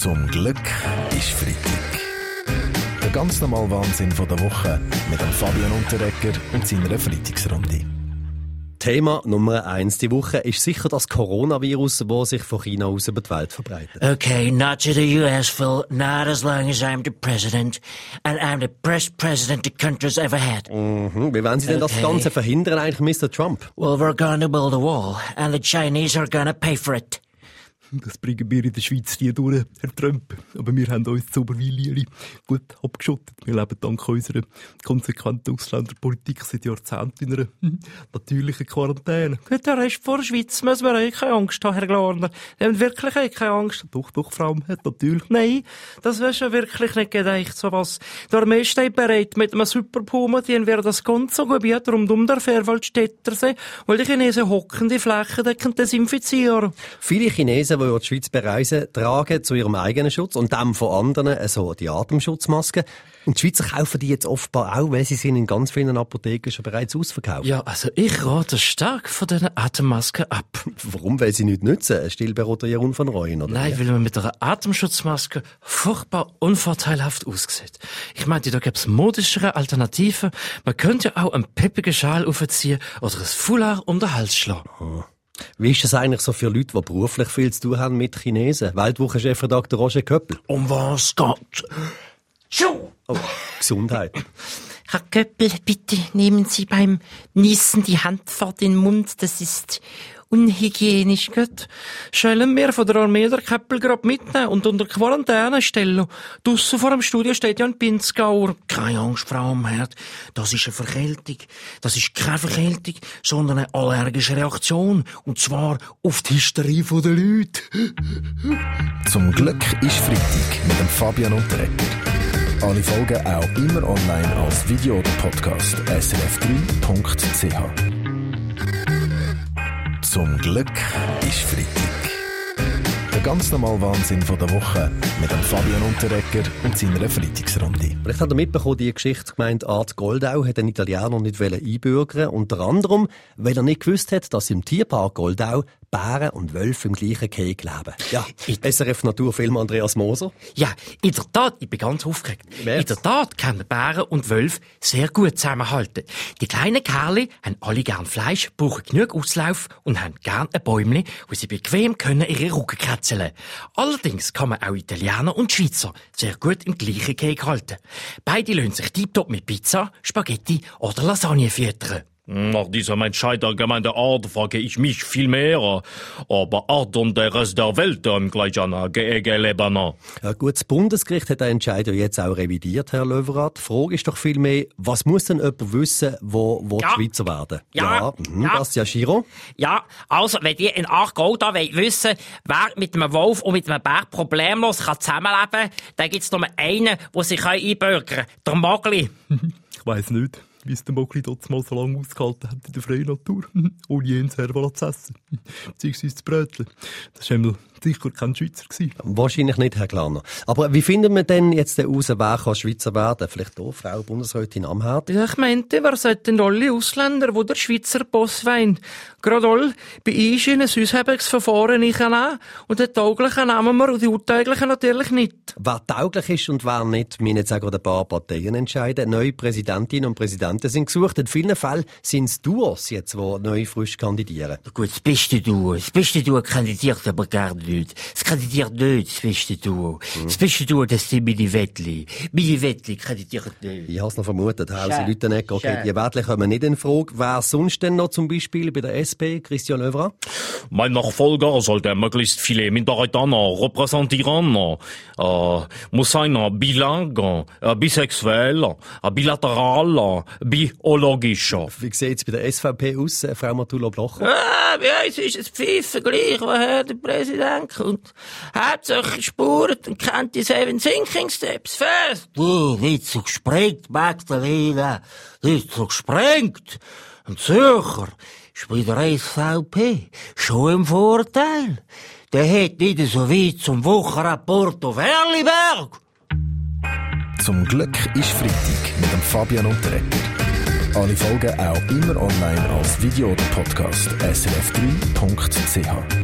Zum Glück ist Freitag. Der ganz normale Wahnsinn von der Woche mit dem Fabian Unterrecker und seiner Freitagsrunde. Thema Nummer eins die Woche ist sicher das Coronavirus, das sich von China aus über die Welt verbreitet. Okay, not to the US, Phil. Not as long as I'm the president. And I'm the best president the country's ever had. Mhm. Wie wollen Sie denn das Okay. Ganze verhindern, eigentlich, Mr. Trump? Well, we're gonna build a wall, and the Chinese are gonna pay for it. Das bringen wir in der Schweiz nie durch, Herr Trump. Aber wir haben uns zu Oberwil gut abgeschottet. Wir leben dank unserer konsequenten Ausländerpolitik seit Jahrzehnten in einer hm, natürlichen Quarantäne. Gut, der Rest vor der Schweiz müssen wir eh keine Angst haben, Herr Glarner. Wir haben wirklich eh keine Angst. Doch, doch, Frau hat natürlich. Nein, das wäre schon wirklich nicht gedacht, sowas. Der Armee steht bereit, mit einem Superpuma, den wir das ganze Gebiet rund um der Fairwaldstättersee, weil die Chinesen hocken die Flächen desinfizieren. Viele Chinesen, die über die Schweiz bereisen, tragen zu ihrem eigenen Schutz und dem von anderen so die Atemschutzmasken. Und die Schweizer kaufen die jetzt offenbar auch, weil sie sind in ganz vielen Apotheken schon bereits ausverkauft. Ja, also ich rate stark von diesen Atemmasken ab. Warum? Weil sie nicht nützen. Stilberater Jeroen von Reuen, oder? Nein, weil man mit einer Atemschutzmaske furchtbar unvorteilhaft aussieht. Ich meinte, da gäbe es modischere Alternativen. Man könnte ja auch einen peppigen Schal aufziehen oder ein Foulard um den Hals schlagen. Wie ist das eigentlich so für Leute, die beruflich viel zu tun haben mit Chinesen? Weltwochenchefredakteur Roger Köppel. Um was geht? Schuh! Oh, Gesundheit. Herr Köppel, bitte nehmen Sie beim Niesen die Hand vor den Mund. Das ist unhygienisch, gut? Schellen wir von der Armee der Käppel grad mitnehmen und unter Quarantäne stellen. Draussen vor dem Studio steht ja ein Pinzgauer. Keine Angst, Frau Amherd. Das ist eine Verkältung. Das ist keine Verkältung, sondern eine allergische Reaktion. Und zwar auf die Hysterie der Leute. Zum Glück ist Freitag mit dem Fabian Unterrecker. Alle Folgen auch immer online als Video oder Podcast. srf3.ch Zum Glück ist Freitag. Der ganz normale Wahnsinn von der Woche mit dem Fabian Unterrecker und seiner Freitagsrunde. Vielleicht hat er mitbekommen, die Geschichtsgemeinde Art Goldau hat einen Italiener nicht einbürgern Unter anderem, weil er nicht gewusst hat, dass im Tierpark Goldau Bären und Wölfe im gleichen Gehege leben. Ja, SRF Naturfilm Andreas Moser. Ja, in der Tat, ich bin ganz aufgeregt. Merk's. In der Tat können Bären und Wölfe sehr gut zusammenhalten. Die kleinen Kerle haben alle gern Fleisch, brauchen genug Auslauf und haben gern ein Bäumli, wo sie bequem können ihre Rücken kratzeln. Allerdings kann man auch Italiener und Schweizer sehr gut im gleichen Gehege halten. Beide lassen sich tiptop mit Pizza, Spaghetti oder Lasagne füttern. Nach diesem Entscheid der Gemeinde Art frage ich mich viel mehr, ob Art und der Rest der Welt im gleichen Gehege leben. Ja, gut, das Bundesgericht hat den Entscheid ja jetzt auch revidiert, Herr Löwerath. Die Frage ist doch vielmehr, was muss denn jemand wissen, wo, wo Ja. die Schweizer werden? Ja. mhm, Ja. Das ist ja Giro. Ja, also, wenn ihr in Aargau da wollt wissen wer mit einem Wolf und mit einem Berg problemlos kann zusammenleben kann, dann gibt's nur einen, der sich einbürgern kann. Der Mogli. Ich weiss nicht, wie es der Mogli dort mal so lange ausgehalten hat in der freien Natur. Ohne jeden Server zu essen. Beziehungsweise zu bröteln. Das war einmal sicher kein Schweizer. Gewesen. Wahrscheinlich nicht, Herr Klarner. Aber wie finden wir denn jetzt raus, wer kann Schweizer werden? Vielleicht hier, Frau Bundesrätin Amherd? Ja, ich meinte, wer sollten alle Ausländer, die der Schweizer Boss wollen? Gerade all bei uns in ein Aushebungsverfahren einnehmen und den tauglichen nehmen wir und die untauglichen natürlich nicht. Wer tauglich ist und wer nicht, müssen jetzt auch ein paar Parteien entscheiden. Neue Präsidentinnen und Präsidenten sind gesucht. In vielen Fällen sind es Duos jetzt, die neu frisch kandidieren. Gut, das beste Duo. Das beste Duo kandidiert aber gar nicht. Es kandidiert nicht, das beste Duo. Das beste Duo, das sind meine Wettli. Meine Wettli kandidieren nicht. Ich habe es noch vermutet, Hausi Schön. Lüttenegger. Okay, Schön. die Wettli kommen nicht in Frage. Wer sonst denn noch zum Beispiel bei der SP, Christian Löwra? Mein Nachfolger sollte möglichst viele Minderheiten repräsentieren, äh, muss sein bilang, äh, bisexuell, äh, bilateral, biologisch. Wie sieht es bei der SVP aus, äh, Frau Matula Blocher? Ah, bei uns ist es Pfeifen gleich, woher der Präsident kommt. Hauptsache spurt und kennt die Seven Sinking Steps fest. Du, nicht so gesprengt, Magdalena. Nicht so gesprengt. Ein Zürcher ist bei der SVP schon im Vorteil. Der hat nicht so weit zum Wochenrapport auf Erliberg. Zum Glück ist Freitag mit dem Fabian Unterrecker. Alle Folgen auch immer online als Video oder Podcast srf3.ch.